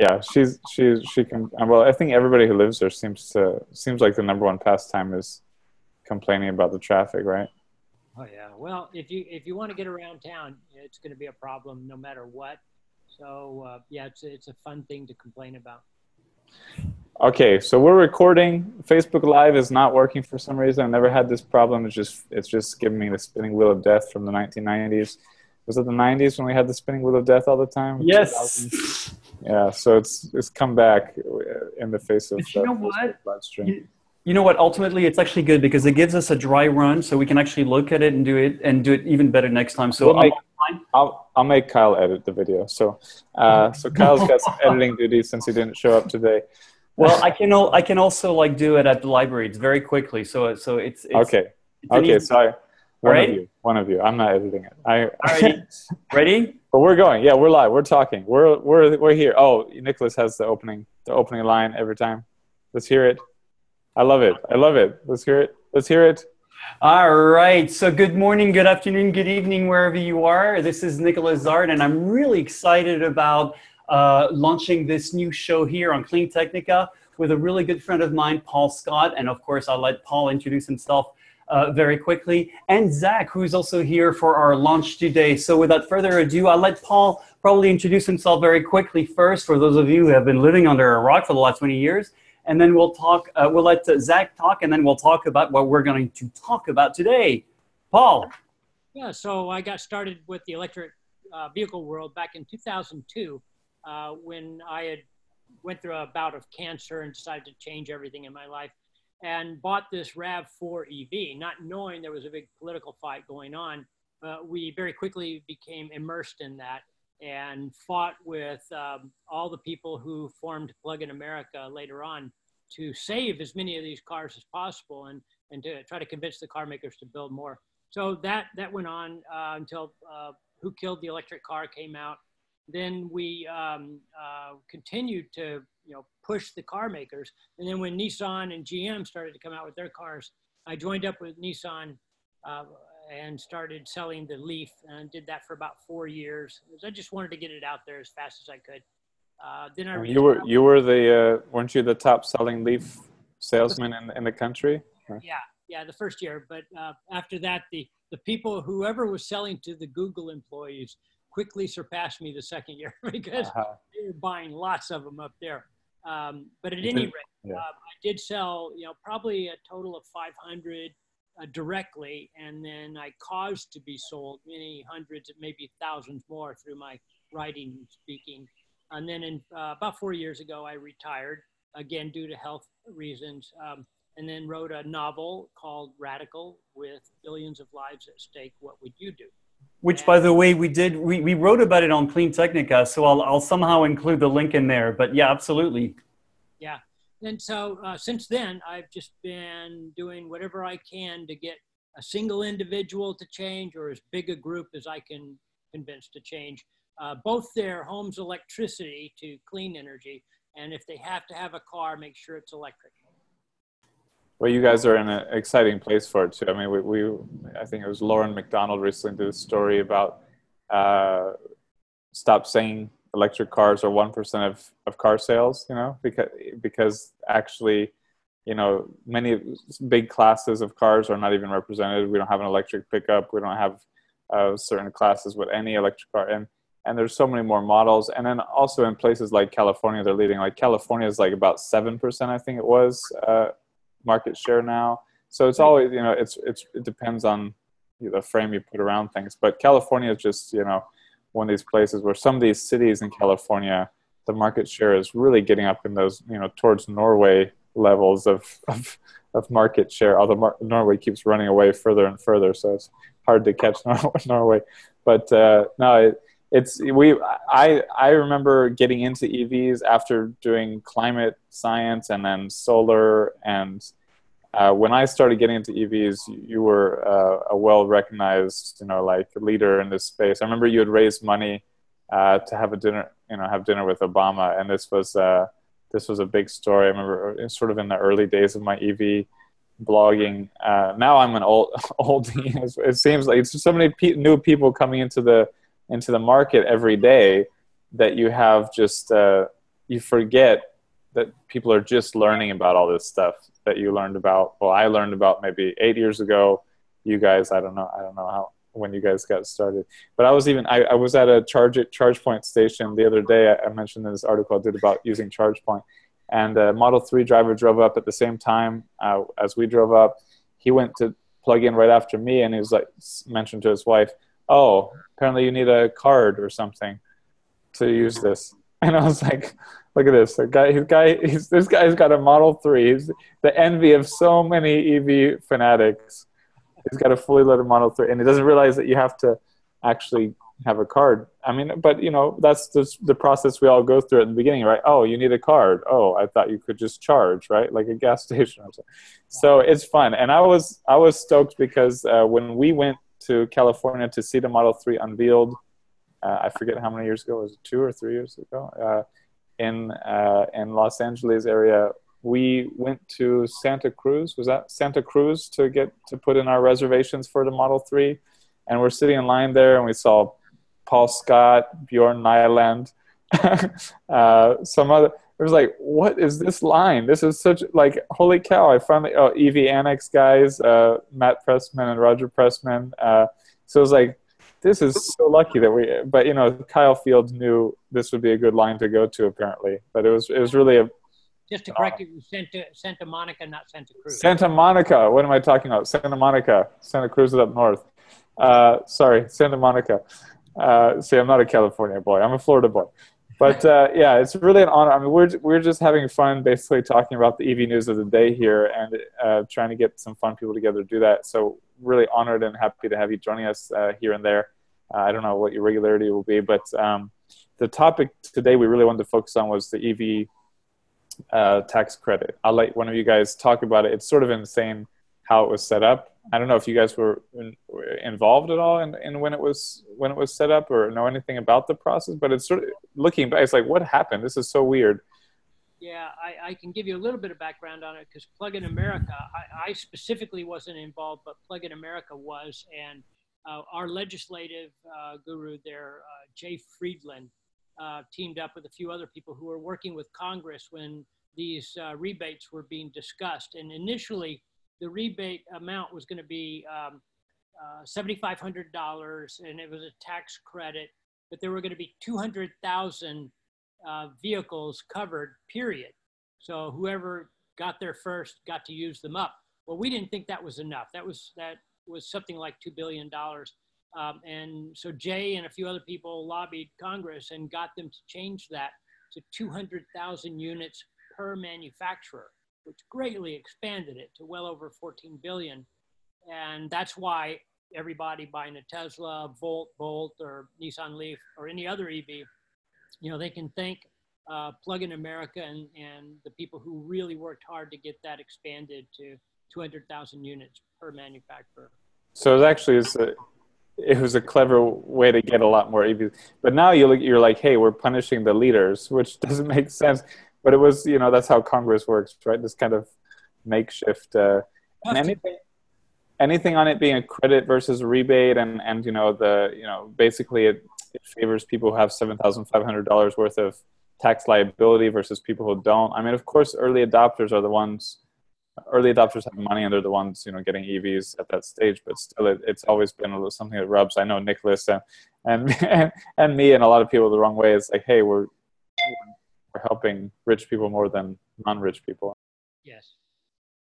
yeah, she's she's she can. Well, I think everybody who lives there seems to seems like the number one pastime is complaining about the traffic, right? Oh yeah. Well, if you if you want to get around town, it's going to be a problem no matter what. So uh, yeah, it's it's a fun thing to complain about. Okay, so we're recording. Facebook Live is not working for some reason. I've never had this problem. It's just it's just giving me the spinning wheel of death from the 1990s. Was it the 90s when we had the spinning wheel of death all the time? Yes. Yeah, so it's it's come back in the face of. But you know what? You, you know what? Ultimately, it's actually good because it gives us a dry run, so we can actually look at it and do it and do it even better next time. So we'll make, I'll I'll make Kyle edit the video. So uh, so Kyle's got some editing duties since he didn't show up today. Well, I can I can also like do it at the library. It's very quickly. So so it's, it's okay. It's okay, sorry. One right? of you. One of you. I'm not editing it. I. Alrighty. Ready? But we're going. Yeah, we're live. We're talking. We're we're we're here. Oh, Nicholas has the opening the opening line every time. Let's hear it. I love it. I love it. Let's hear it. Let's hear it. All right. So good morning, good afternoon, good evening, wherever you are. This is Nicholas Zart, and I'm really excited about uh, launching this new show here on Clean Technica with a really good friend of mine, Paul Scott. And of course, I'll let Paul introduce himself uh, very quickly, and Zach, who's also here for our launch today. So without further ado, I'll let Paul probably introduce himself very quickly first for those of you who have been living under a rock for the last 20 years. And then we'll talk, uh, we'll let uh, Zach talk, and then we'll talk about what we're going to talk about today. Paul. Yeah, so I got started with the electric uh, vehicle world back in 2002 uh, when I had went through a bout of cancer and decided to change everything in my life and bought this RAV4 EV, not knowing there was a big political fight going on. We very quickly became immersed in that and fought with um, all the people who formed Plug in America later on to save as many of these cars as possible and, and to try to convince the car makers to build more. So that, that went on uh, until uh, Who Killed the Electric Car came out. Then we um, uh, continued to you know push the car makers. And then when Nissan and GM started to come out with their cars, I joined up with Nissan uh, and started selling the Leaf and did that for about four years. I just wanted to get it out there as fast as I could. Uh, then I you were you were the uh, weren't you the top selling Leaf salesman in in the country? Yeah, yeah, the first year. But uh, after that, the the people whoever was selling to the Google employees quickly surpassed me the second year because uh-huh. they were buying lots of them up there. Um, but at any rate, yeah. uh, I did sell, you know, probably a total of 500 uh, directly, and then I caused to be sold many hundreds, maybe thousands more through my writing and speaking. And then in uh, about four years ago, I retired again due to health reasons, um, and then wrote a novel called Radical with billions of lives at stake. What would you do? Which, by the way, we did, we, we wrote about it on Clean Technica, so I'll, I'll somehow include the link in there. But yeah, absolutely. Yeah. And so uh, since then, I've just been doing whatever I can to get a single individual to change or as big a group as I can convince to change uh, both their home's electricity to clean energy. And if they have to have a car, make sure it's electric. Well, you guys are in an exciting place for it too. I mean, we, we I think it was Loren McDonald recently did a story about uh, stop saying electric cars are one percent of, of car sales. You know, because because actually, you know, many big classes of cars are not even represented. We don't have an electric pickup. We don't have uh, certain classes with any electric car, and and there's so many more models. And then also in places like California, they're leading. Like California is like about seven percent, I think it was. Uh, market share now. So it's always, you know, it's, it's, it depends on the frame you put around things. But California is just, you know, one of these places where some of these cities in California, the market share is really getting up in those, you know, towards Norway levels of, of, of market share, although Mar- Norway keeps running away further and further. So it's hard to catch Nor- Norway. But uh, no, it, it's we i i remember getting into evs after doing climate science and then solar and uh, when i started getting into evs you were uh, a well recognized you know like leader in this space. I remember you had raised money uh, to have a dinner you know have dinner with obama and this was uh, this was a big story. I remember sort of in the early days of my ev blogging uh, now i'm an old old it seems like it's so many pe- new people coming into the into the market every day that you have just uh, you forget that people are just learning about all this stuff that you learned about. Well, I learned about maybe eight years ago. You guys, I don't know, I don't know how when you guys got started. But I was even I, I was at a charge charge point station the other day. I, I mentioned in this article I did about using charge point, and a Model Three driver drove up at the same time uh, as we drove up. He went to plug in right after me, and he was like mentioned to his wife, "Oh, apparently you need a card or something to use this." And I was like, "Look at this! The guy, his guy, he's, this guy's got a Model Three. He's the envy of so many EV fanatics." he's got a fully loaded Model 3, and he doesn't realize that you have to actually have a card. I mean, but you know, that's the, the process we all go through at the beginning, right? Oh, you need a card. Oh, I thought you could just charge, right? Like a gas station or something. So it's fun, and I was I was stoked because uh, when we went to California to see the Model 3 unveiled, uh, I forget how many years ago was it two or three years ago uh, in uh, in Los Angeles area we went to Santa Cruz. Was that Santa Cruz to get to put in our reservations for the Model Three? And we're sitting in line there, and we saw Paul Scott, Bjorn Nyland, uh, some other. It was like, what is this line? This is such like holy cow! I finally oh EV Annex guys, uh, Matt Pressman and Roger Pressman. Uh, so it was like, this is so lucky that we. But you know, Kyle Fields knew this would be a good line to go to apparently. But it was it was really a just to correct you, Santa, Santa Monica, not Santa Cruz. Santa Monica. What am I talking about? Santa Monica. Santa Cruz is up north. Uh, sorry, Santa Monica. Uh, see, I'm not a California boy. I'm a Florida boy. But uh, yeah, it's really an honor. I mean, we're we're just having fun, basically talking about the EV news of the day here, and uh, trying to get some fun people together to do that. So really honored and happy to have you joining us uh, here and there. Uh, I don't know what your regularity will be, but um, the topic today we really wanted to focus on was the EV uh, tax credit. I'll let one of you guys talk about it. It's sort of insane how it was set up. I don't know if you guys were, in, involved at all in, in, when it was when it was set up or know anything about the process. But it's sort of looking back, it's like what happened. This is so weird. Yeah, I, I can give you a little bit of background on it because Plug in America, I, I, specifically wasn't involved, but Plug in America was, and uh, our legislative uh, guru there, uh, Jay Friedland, uh, teamed up with a few other people who were working with Congress when these uh, rebates were being discussed. And initially, the rebate amount was going to be um, uh, $7,500 and it was a tax credit, but there were going to be 200,000 uh, vehicles covered, period. So whoever got there first got to use them up. Well, we didn't think that was enough. That was, that was something like $2 billion. Um, and so Jay and a few other people lobbied Congress and got them to change that to 200,000 units per manufacturer, which greatly expanded it to well over 14 billion. And that's why everybody buying a Tesla, Volt, Bolt, or Nissan Leaf, or any other EV, you know, they can thank uh, Plug in America and, and the people who really worked hard to get that expanded to 200,000 units per manufacturer. So it actually a, it was a clever way to get a lot more EVs. But now you look, you're like, hey, we're punishing the leaders, which doesn't make sense. But it was, you know, that's how Congress works, right? This kind of makeshift. Uh, and anything, anything on it being a credit versus a rebate, and and you know the, you know, basically it, it favors people who have seven thousand five hundred dollars worth of tax liability versus people who don't. I mean, of course, early adopters are the ones early adopters have money and they're the ones you know getting EVs at that stage. But still, it, it's always been something that rubs. I know Nicholas and and and me and a lot of people the wrong way. It's like, hey, we're we're helping rich people more than non-rich people. Yes,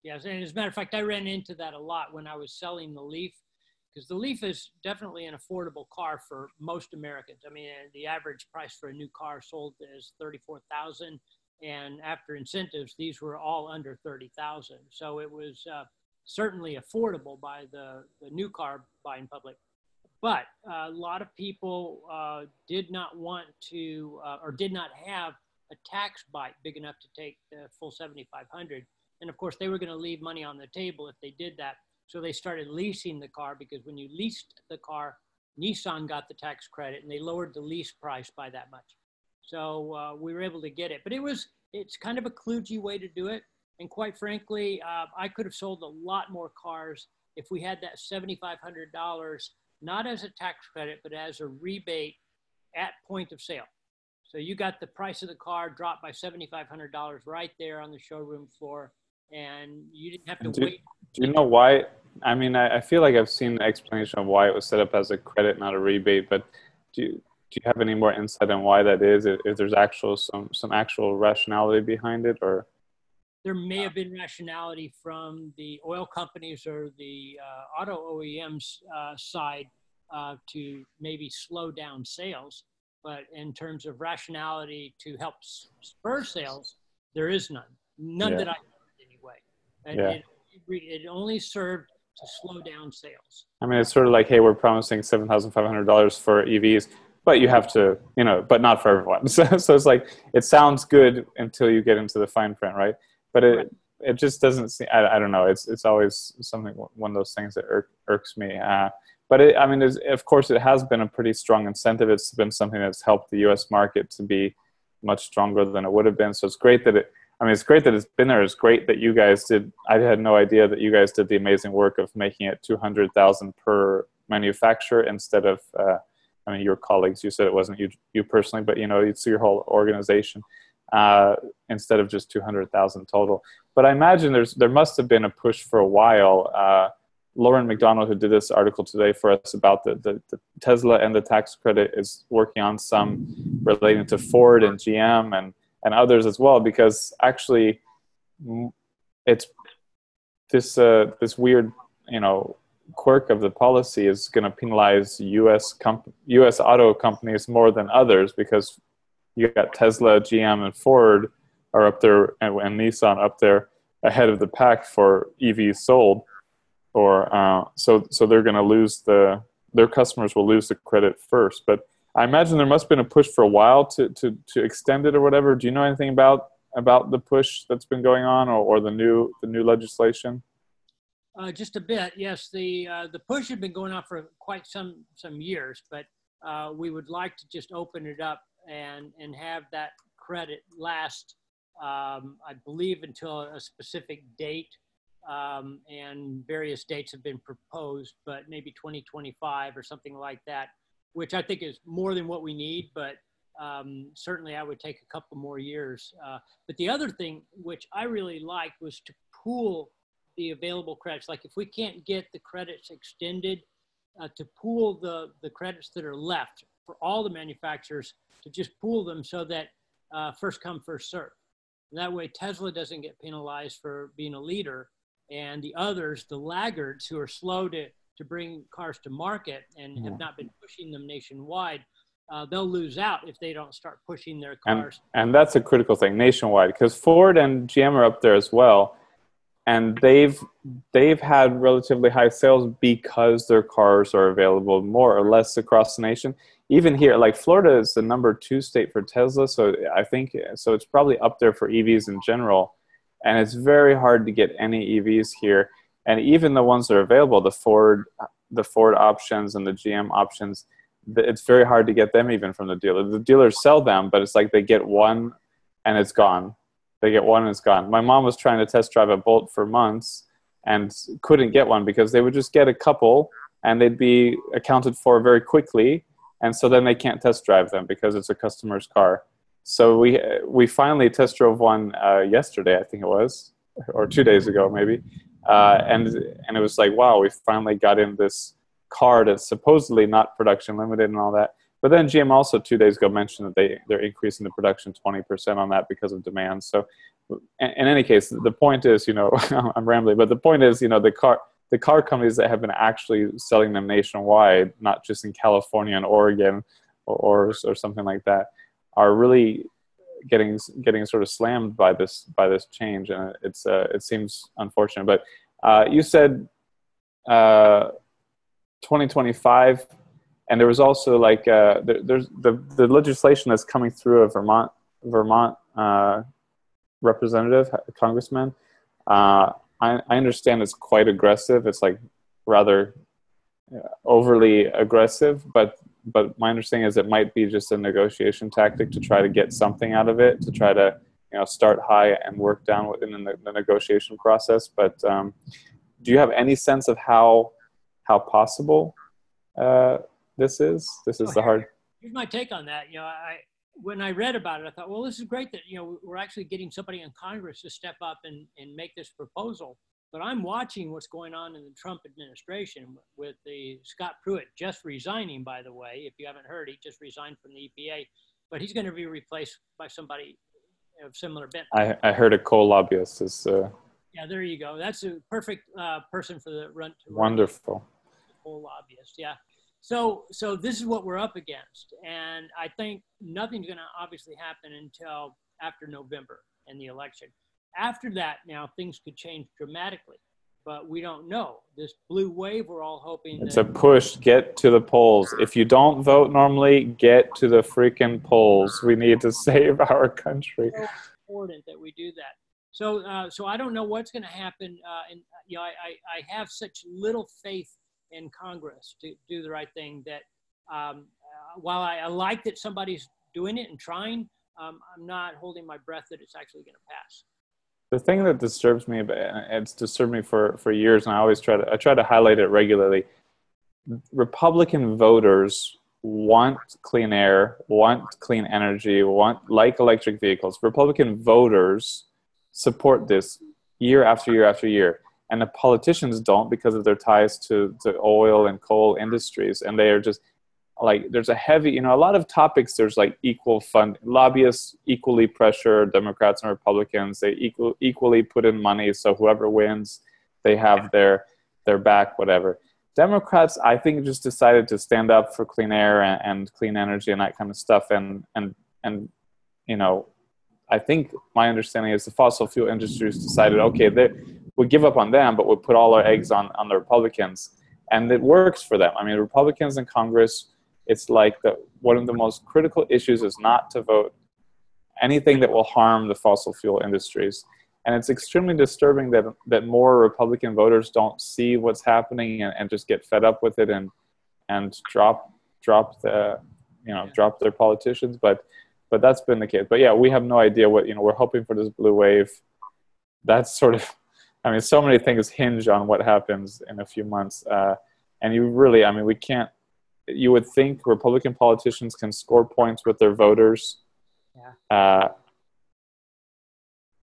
yes. And as a matter of fact, I ran into that a lot when I was selling the Leaf because the Leaf is definitely an affordable car for most Americans. I mean, the average price for a new car sold is thirty-four thousand and after incentives, these were all under 30,000. So it was uh, certainly affordable by the, the new car buying public. But uh, a lot of people uh, did not want to uh, or did not have a tax bite big enough to take the full 7,500. And of course, they were going to leave money on the table if they did that. So they started leasing the car because when you leased the car, Nissan got the tax credit and they lowered the lease price by that much. So uh, we were able to get it. But it was, it's kind of a kludgy way to do it. And quite frankly, uh, I could have sold a lot more cars if we had that $7,500, not as a tax credit, but as a rebate at point of sale. So you got the price of the car dropped by $7,500 right there on the showroom floor, and you didn't have to do, wait. Do you know why? I mean, I, I feel like I've seen the explanation of why it was set up as a credit, not a rebate. But do you, do you have any more insight on why that is? If, if there's actual some some actual rationality behind it, or there may have been rationality from the oil companies or the uh, auto OEMs uh, side uh, to maybe slow down sales. But in terms of rationality to help spur sales, there is none. None Yeah. that I anyway. And Yeah. it, it only served to slow down sales. I mean, it's sort of like, hey, we're promising seven thousand five hundred dollars for EVs, but you have to, you know, but not for everyone. So, so it's like it sounds good until you get into the fine print, right? But it Right. it just doesn't seem. I, I don't know. It's it's always something one of those things that irk, irks me. Uh, but it, I mean, of course, it has been a pretty strong incentive. It's been something that's helped the U.S. market to be much stronger than it would have been. So it's great that it. I mean, it's great that it's been there. It's great that you guys did. I had no idea that you guys did the amazing work of making it two hundred thousand per manufacturer instead of. Uh, I mean, your colleagues. You said it wasn't you, you personally, but you know, it's your whole organization uh, instead of just two hundred thousand total. But I imagine there's there must have been a push for a while. Uh, Loren McDonald, who did this article today for us about the, the, the Tesla and the tax credit, is working on some relating to Ford and GM and, and others as well, because actually it's this, uh, this weird, you know, quirk of the policy is going to penalize U.S. Comp- U.S. auto companies more than others because you got Tesla, GM, and Ford are up there, and, and Nissan up there ahead of the pack for EVs sold or uh, so so they're going to lose the their customers will lose the credit first. But I imagine there must have been a push for a while to to to extend it or whatever. Do you know anything about about the push that's been going on or, or the new the new legislation? Uh, just a bit, yes. The uh, the push had been going on for quite some some years, but uh, we would like to just open it up and and have that credit last. Um, I believe until a specific date, um, and various dates have been proposed, but maybe 2025 or something like that, which I think is more than what we need. But um, certainly, I would take a couple more years. Uh, but the other thing, which I really liked, was to pool the available credits. Like if we can't get the credits extended, uh, to pool the, the credits that are left for all the manufacturers to just pool them so that uh, first come, first serve. And that way Tesla doesn't get penalized for being a leader and the others, the laggards who are slow to, to bring cars to market and Yeah. have not been pushing them nationwide, uh, they'll lose out if they don't start pushing their And cars. and that's a critical thing nationwide because Ford and GM are up there as well, and they've they've had relatively high sales because their cars are available more or less across the nation. Even here, like Florida is the number two state for Tesla, so I think so. It's probably up there for EVs in general, and it's very hard to get any EVs here. And even the ones that are available, the Ford, the Ford options and the GM options, it's very hard to get them even from the dealer. The dealers sell them, but it's like they get one and it's gone. They get one and it's gone. My mom was trying to test drive a Bolt for months and couldn't get one because they would just get a couple and they'd be accounted for very quickly. And so then they can't test drive them because it's a customer's car. So we we finally test drove one uh, yesterday, I think it was, or two days ago maybe, uh, and and it was like wow, we finally got in this car that's supposedly not production limited and all that. But then GM also two days ago mentioned that they they're increasing the production twenty percent on that because of demand. So in, any case, the point is, you know, I'm rambling, but the point is, you know, the car the car companies that have been actually selling them nationwide, not just in California and Oregon or or, or something like that, are really getting getting sort of slammed by this by this change, and it's uh, it seems unfortunate. But uh, you said uh, 2025, and there was also like uh, there, there's the the legislation that's coming through a Vermont Vermont uh, representative congressman. Uh, I, I understand it's quite aggressive. It's like rather overly aggressive, but but my understanding is it might be just a negotiation tactic to try to get something out of it, to try to you know start high and work down within the, the negotiation process. But um, do you have any sense of how how possible uh, this is? This is Oh, the hard. Here's my take on that. You know, I when I read about it, I thought, well, this is great that you know we're actually getting somebody in Congress to step up and, and make this proposal. But I'm watching what's going on in the Trump administration with the Scott Pruitt just resigning, by the way. If you haven't heard, he just resigned from the EPA, but he's going to be replaced by somebody of similar bent. I, I heard a coal lobbyist is. Uh, yeah, there you go. That's a perfect uh, person for the run. To Wonderful. Coal lobbyist, yeah. So, so this is what we're up against, and I think nothing's going to obviously happen until after November and the election. After that, now things could change dramatically, but we don't know. This blue wave, we're all hoping. It's a push. Get to the polls. If you don't vote normally, get to the freaking polls. We need to save our country. So important that we do that. So, uh, so I don't know what's going to happen. Uh, and you know, I, I, I have such little faith in Congress to do the right thing that um, uh, while I, I, like that somebody's doing it and trying, um, I'm not holding my breath that it's actually going to pass. The thing that disturbs me, it's disturbed me for, for years, and I always try to I try to highlight it regularly. Republican voters want clean air, want clean energy, want like electric vehicles. Republican voters support this year after year after year and the politicians don't because of their ties to the oil and coal industries and they are just like there's a heavy you know a lot of topics there's like equal fund lobbyists equally pressure democrats and republicans they equal, equally put in money so whoever wins they have their their back whatever democrats i think just decided to stand up for clean air and, and clean energy and that kind of stuff and and and you know i think my understanding is the fossil fuel industries decided okay they we give up on them, but we put all our eggs on, on the Republicans. And it works for them. I mean, Republicans in Congress, it's like the, one of the most critical issues is not to vote anything that will harm the fossil fuel industries. And it's extremely disturbing that, that more Republican voters don't see what's happening and, and just get fed up with it and, and drop, drop the, you know, drop their politicians. But, but that's been the case. But yeah, we have no idea what, you know, we're hoping for this blue wave. That's sort of I mean, so many things hinge on what happens in a few months. Uh, and you really, I mean, we can't, you would think Republican politicians can score points with their voters. Yeah. Uh,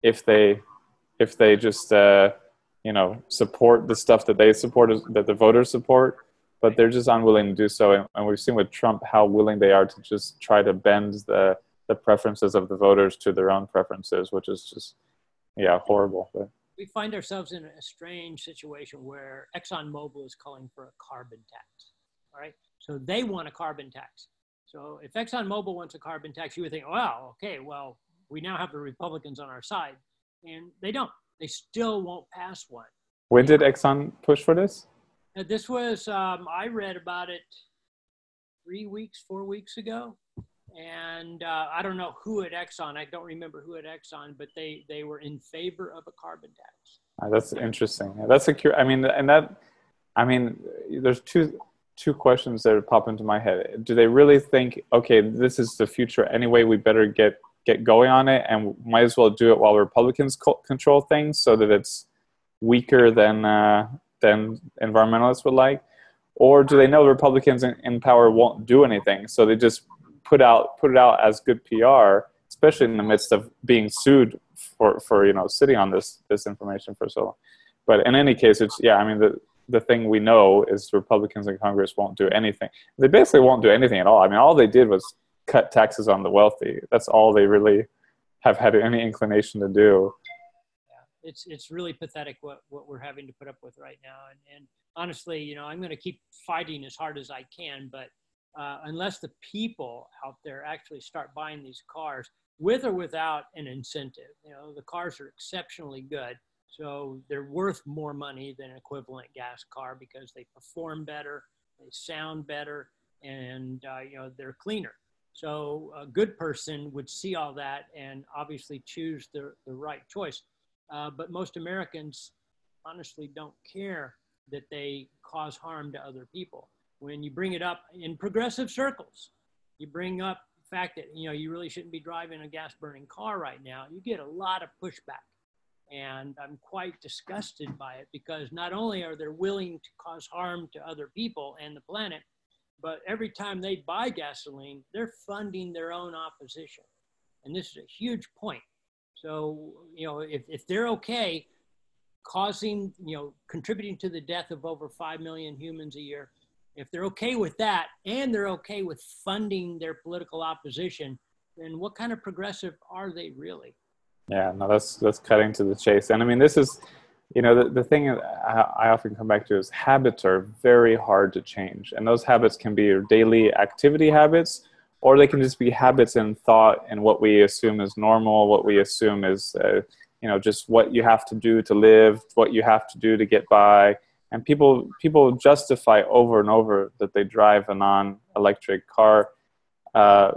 if they, if they just, uh, you know, support the stuff that they support, that the voters support, but they're just unwilling to do so. And, and we've seen with Trump how willing they are to just try to bend the, the preferences of the voters to their own preferences, which is just, yeah, horrible. But we find ourselves in a strange situation where ExxonMobil is calling for a carbon tax. All right. So they want a carbon tax. So if ExxonMobil wants a carbon tax, you would think, well, okay, well, we now have the Republicans on our side. And they don't. They still won't pass one. When did Exxon push for this? Uh, this was, um, I read about it three weeks, four weeks ago and uh, I don't know who at Exxon. I don't remember who at Exxon, but they they were in favor of a carbon tax. Uh, that's interesting. That's a I mean, and that, I mean, there's two two questions that pop into my head. Do they really think, okay, this is the future anyway? We better get get going on it, and might as well do it while Republicans control things, so that it's weaker than uh, than environmentalists would like. Or do they know Republicans in, in power won't do anything, so they just put out put it out as good PR, especially in the midst of being sued for for you know sitting on this this information for so long. But in any case, it's yeah. I mean the the thing we know is Republicans in Congress won't do anything. They basically won't do anything at all. I mean, all they did was cut taxes on the wealthy. That's all they really have had any inclination to do. Yeah, it's it's really pathetic what what we're having to put up with right now. And and honestly, you know, I'm going to keep fighting as hard as I can, but uh, unless the people out there actually start buying these cars with or without an incentive. You know, the cars are exceptionally good. So they're worth more money than an equivalent gas car because they perform better, they sound better, and uh, you know they're cleaner. So a good person would see all that and obviously choose the, the right choice. Uh, but most Americans honestly don't care that they cause harm to other people when you bring it up in progressive circles, you bring up the fact that you know you really shouldn't be driving a gas burning car right now, you get a lot of pushback. And I'm quite disgusted by it because not only are they willing to cause harm to other people and the planet, but every time they buy gasoline, they're funding their own opposition. And this is a huge point. So, you know, if, if they're okay causing, you know, contributing to the death of over 5 million humans a year, if they're okay with that and they're okay with funding their political opposition, then what kind of progressive are they really? Yeah, no, that's that's cutting to the chase. And I mean, this is, you know, the, the thing I often come back to is habits are very hard to change. And those habits can be your daily activity habits, or they can just be habits in thought and what we assume is normal, what we assume is, uh, you know, just what you have to do to live, what you have to do to get by. And people people justify over and over that they drive a non-electric car. Uh,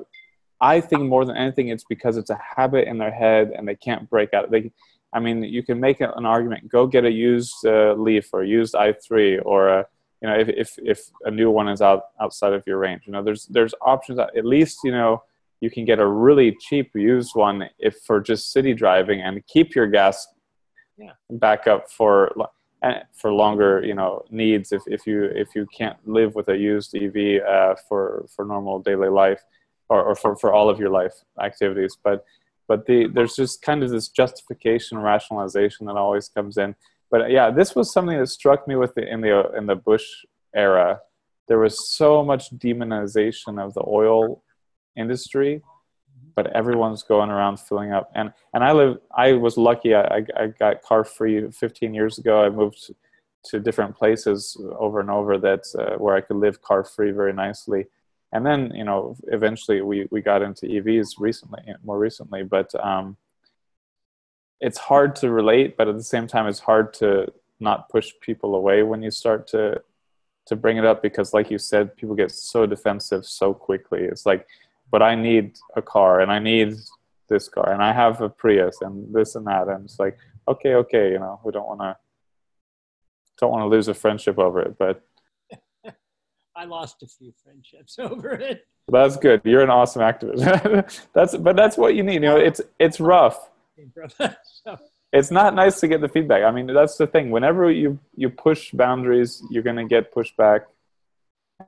I think more than anything, it's because it's a habit in their head and they can't break out. They, I mean, you can make an argument. Go get a used uh, Leaf or used i3 or a, you know, if, if if a new one is out outside of your range. You know, there's there's options. At least you know you can get a really cheap used one if for just city driving and keep your gas yeah. back up for eh, for longer you know needs if, if you if you can't live with a used EV uh, for for normal daily life or, or for, for all of your life activities. But but the there's just kind of this justification rationalization that always comes in. But yeah, this was something that struck me with the in the in the Bush era. There was so much demonization of the oil industry, but everyone's going around filling up. And and I live. I was lucky. I I got car free 15 years ago. I moved to different places over and over that uh, where I could live car free very nicely and then you know eventually we we got into EVs recently, more recently, but um, it's hard to relate, but at the same time, it's hard to not push people away when you start to to bring it up because, like you said, people get so defensive so quickly. It's like, but I need a car and I need this car and I have a Prius and this and that, and it's like, okay, okay, you know, we don't want to don't want to lose a friendship over it, but I lost a few friendships over it. That's good. You're an awesome activist. that's but that's what you need. You know, it's it's rough. so. It's not nice to get the feedback. I mean, that's the thing. Whenever you you push boundaries, you're going to get pushback,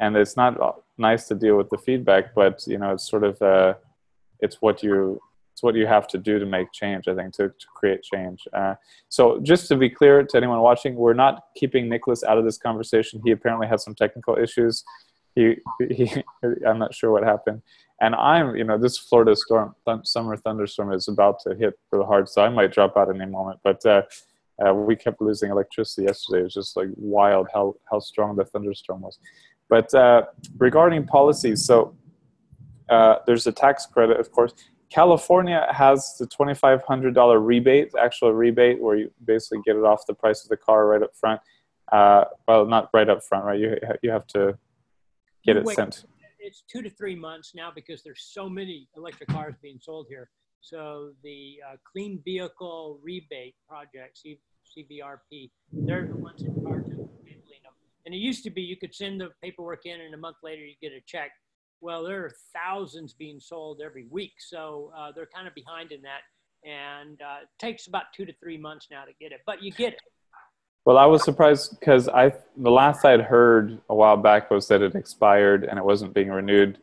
and it's not nice to deal with the feedback. But you know, it's sort of uh, it's what you it's what you have to do to make change, I think, to, to create change. Uh, so just to be clear to anyone watching, we're not keeping Nicholas out of this conversation. He apparently had some technical issues. He, he, I'm not sure what happened. And I'm, you know, this Florida storm, th- summer thunderstorm is about to hit really hard, so I might drop out any moment. But uh, uh, we kept losing electricity yesterday. It was just like wild how, how strong the thunderstorm was. But uh, regarding policies, so uh, there's a tax credit, of course. California has the $2,500 rebate, actual rebate, where you basically get it off the price of the car right up front. Uh, well, not right up front, right? You, you have to get it Wait, sent. It's two to three months now because there's so many electric cars being sold here. So the uh, Clean Vehicle Rebate Project, C- CVRP, they're the ones in charge of handling them. And it used to be you could send the paperwork in, and a month later you get a check well, there are thousands being sold every week, so uh, they're kind of behind in that, and uh, it takes about two to three months now to get it, but you get it. Well, I was surprised because I the last I'd heard a while back was that it expired and it wasn't being renewed,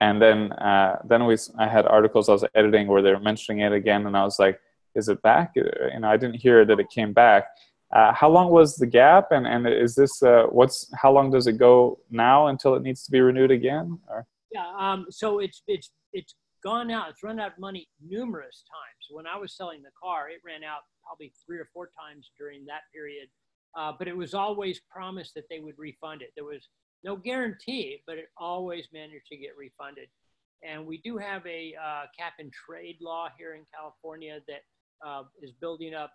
and then uh, then we I had articles I was editing where they were mentioning it again, and I was like, "Is it back?" You know, I didn't hear that it came back, uh, how long was the gap, and and is this uh, what's how long does it go now until it needs to be renewed again? Or? Yeah, um, so it's it's it's gone out. It's run out of money numerous times. When I was selling the car, it ran out probably three or four times during that period. Uh, but it was always promised that they would refund it. There was no guarantee, but it always managed to get refunded. And we do have a uh, cap and trade law here in California that uh, is building up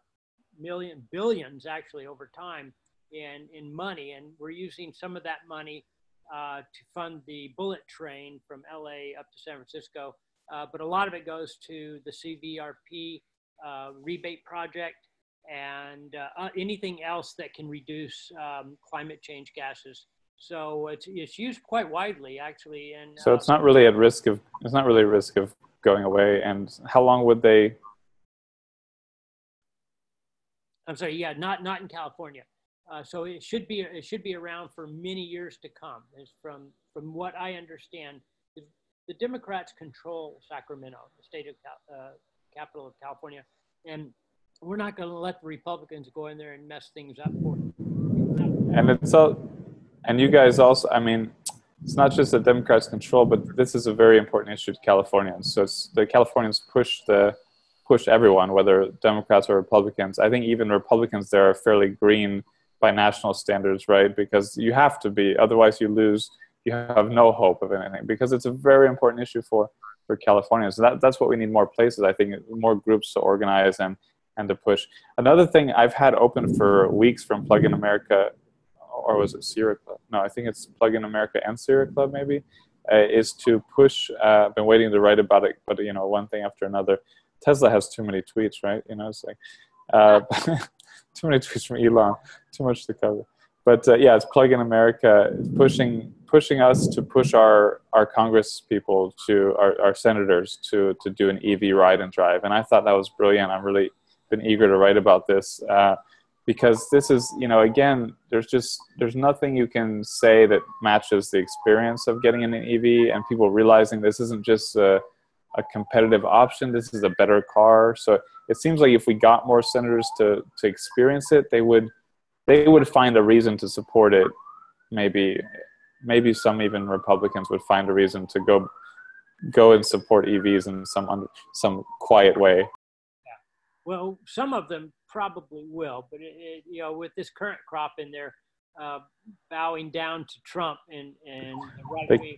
million billions actually over time in in money, and we're using some of that money uh, to fund the bullet train from LA up to San Francisco. Uh, but a lot of it goes to the CVRP uh, rebate project and uh, uh, anything else that can reduce um, climate change gases. So it's, it's used quite widely, actually. And so it's not really at risk of it's not really a risk of going away. And how long would they I'm sorry, yeah, not not in California. Uh, so it should be it should be around for many years to come. Is from from what I understand, the Democrats control Sacramento, the state of uh, capital of California, and we're not going to let the Republicans go in there and mess things up for them. And it's all, and you guys also. I mean, it's not just the Democrats control, but this is a very important issue to Californians. So it's the Californians push the push everyone, whether Democrats or Republicans. I think even Republicans there are fairly green by national standards, right? Because you have to be, otherwise you lose. You have no hope of anything because it's a very important issue for for Californians. So that, that's what we need more places. I think more groups to organize and and to push. Another thing I've had open for weeks from Plug-in America or was it Sierra Club? No, I think it's Plug-in America and Sierra Club maybe, uh, is to push. Uh, I've been waiting to write about it, but you know, one thing after another. Tesla has too many tweets, right? You know, it's like uh, too many tweets from Elon, too much to cover. But uh, yeah, it's Plug-in America pushing pushing us to push our our Congress people to our, our senators to to do an EV ride and drive, and I thought that was brilliant. I'm really been eager to write about this. Uh, because this is you know again there's just there's nothing you can say that matches the experience of getting in an ev and people realizing this isn't just a competitive option this is a better car so it seems like if we got more senators to to experience it they would they would find a reason to support it maybe maybe some even republicans would find a reason to go go and support evs in some under, some quiet way yeah. well some of them probably will. But it, it, you know, with this current crop in there, uh, bowing down to Trump and and the right they,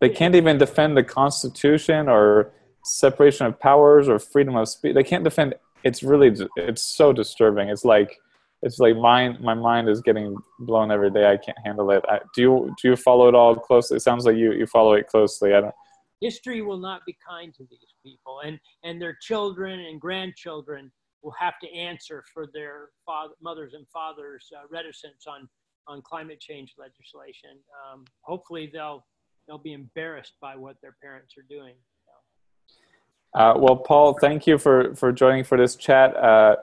they can't even defend the Constitution or separation of powers or freedom of speech. They can't defend. It's really it's so disturbing. It's like it's like mine my mind is getting blown every day. I can't handle it. I, do you do you follow it all closely? It sounds like you you follow it closely. I don't. History will not be kind to these people and and their children and grandchildren will have to answer for their father, mothers and fathers' uh, reticence on, on climate change legislation. Um, hopefully, they'll they'll be embarrassed by what their parents are doing. Uh, well, Paul, thank you for for joining for this chat. Uh,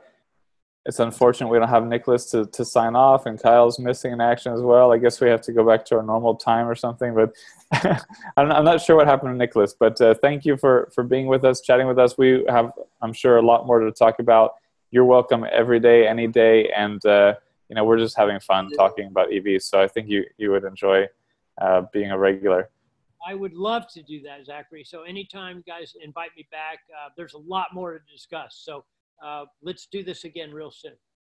it's unfortunate we don't have Nicholas to, to sign off, and Kyle's missing in action as well. I guess we have to go back to our normal time or something. But I'm, I'm not sure what happened to Nicholas. But uh, thank you for for being with us, chatting with us. We have, I'm sure, a lot more to talk about. You're welcome every day, any day, and uh, you know we're just having fun talking about EVs. So I think you you would enjoy uh, being a regular. I would love to do that, Zachary. So anytime guys invite me back, uh, there's a lot more to discuss. So uh, let's do this again real soon.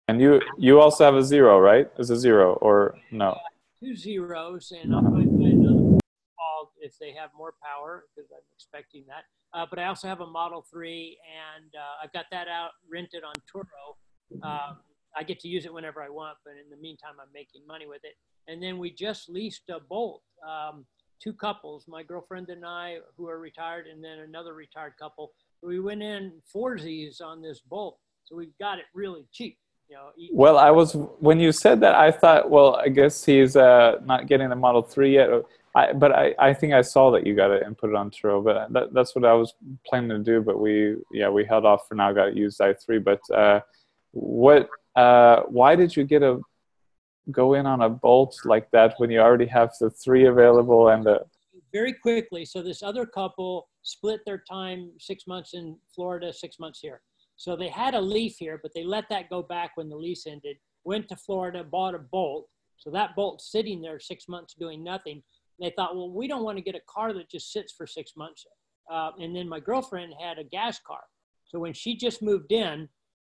And you you also have a zero, right? Is a zero or no? Uh, two zeros, and I'll find another called if they have more power because I'm expecting that. Uh, but I also have a Model Three, and uh, I've got that out rented on Turo. Um, I get to use it whenever I want, but in the meantime, I'm making money with it. And then we just leased a Bolt. Um, two couples, my girlfriend and I, who are retired, and then another retired couple we went in foursies on this boat, so we got it really cheap. You know, well, I was when you said that, I thought, well, I guess he's uh, not getting the Model Three yet. I, but I, I think I saw that you got it and put it on Turo. But that, that's what I was planning to do. But we, yeah, we held off for now. Got used i3. But uh, what? Uh, why did you get a go in on a bolt like that when you already have the three available and the? Very quickly. So this other couple split their time six months in Florida, six months here. So they had a leaf here, but they let that go back when the lease ended, went to Florida, bought a bolt. So that bolt's sitting there six months doing nothing. They thought, well, we don't want to get a car that just sits for six months. Uh, and then my girlfriend had a gas car. So when she just moved in,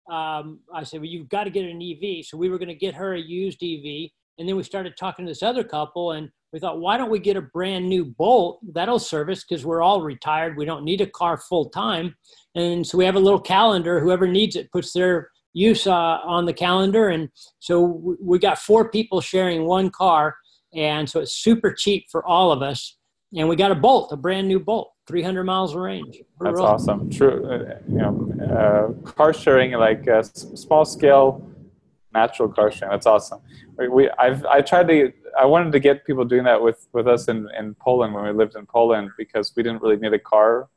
um, I said, well, you've got to get an EV. So we were going to get her a used EV. And then we started talking to this other couple, and we thought, why don't we get a brand new Bolt? That'll service because we're all retired. We don't need a car full time. And so we have a little calendar. Whoever needs it puts their use uh, on the calendar. And so we got four people sharing one car. And so it's super cheap for all of us. And we got a Bolt, a brand new Bolt, 300 miles of range. We're That's rolling. awesome. True. Uh, you know, uh, car sharing, like uh, small scale natural car sharing. That's awesome. We, we I've I tried to I wanted to get people doing that with with us in in Poland when we lived in Poland because we didn't really need a car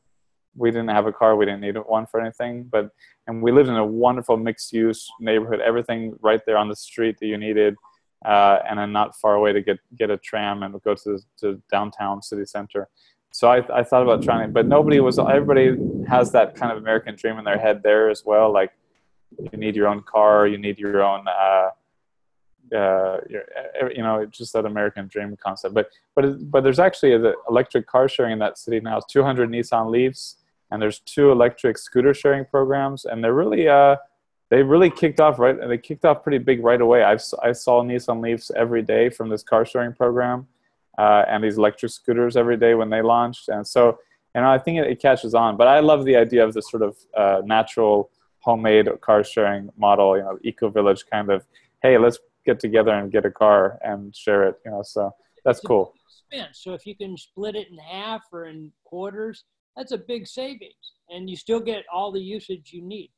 we didn't have a car, we didn't need one for anything, but and we lived in a wonderful mixed use neighborhood, everything right there on the street that you needed, uh, and then not far away to get get a tram and go to to downtown city center. So I, I thought about trying, it, but nobody was. Everybody has that kind of American dream in their head there as well. Like you need your own car, you need your own. Uh, uh, you know, just that American dream concept. But but but there's actually the electric car sharing in that city now. It's 200 Nissan Leafs, and there's two electric scooter sharing programs, and they're really uh, they really kicked off right. They kicked off pretty big right away. I've I saw Nissan Leafs every day from this car sharing program, uh, and these electric scooters every day when they launched, and so. And I think it, it catches on, but I love the idea of this sort of uh, natural, homemade car sharing model. You know, eco village kind of. Hey, let's get together and get a car and share it. You know, so that's cool. So if you can split it in half or in quarters, that's a big savings, and you still get all the usage you need.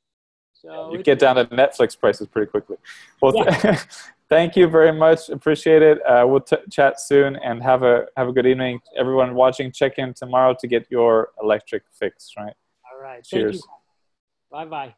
So you get down to Netflix prices pretty quickly. Well, yeah. thank you very much. Appreciate it. Uh, we'll t- chat soon and have a have a good evening. Everyone watching, check in tomorrow to get your electric fix. Right. All right. Cheers. Bye bye.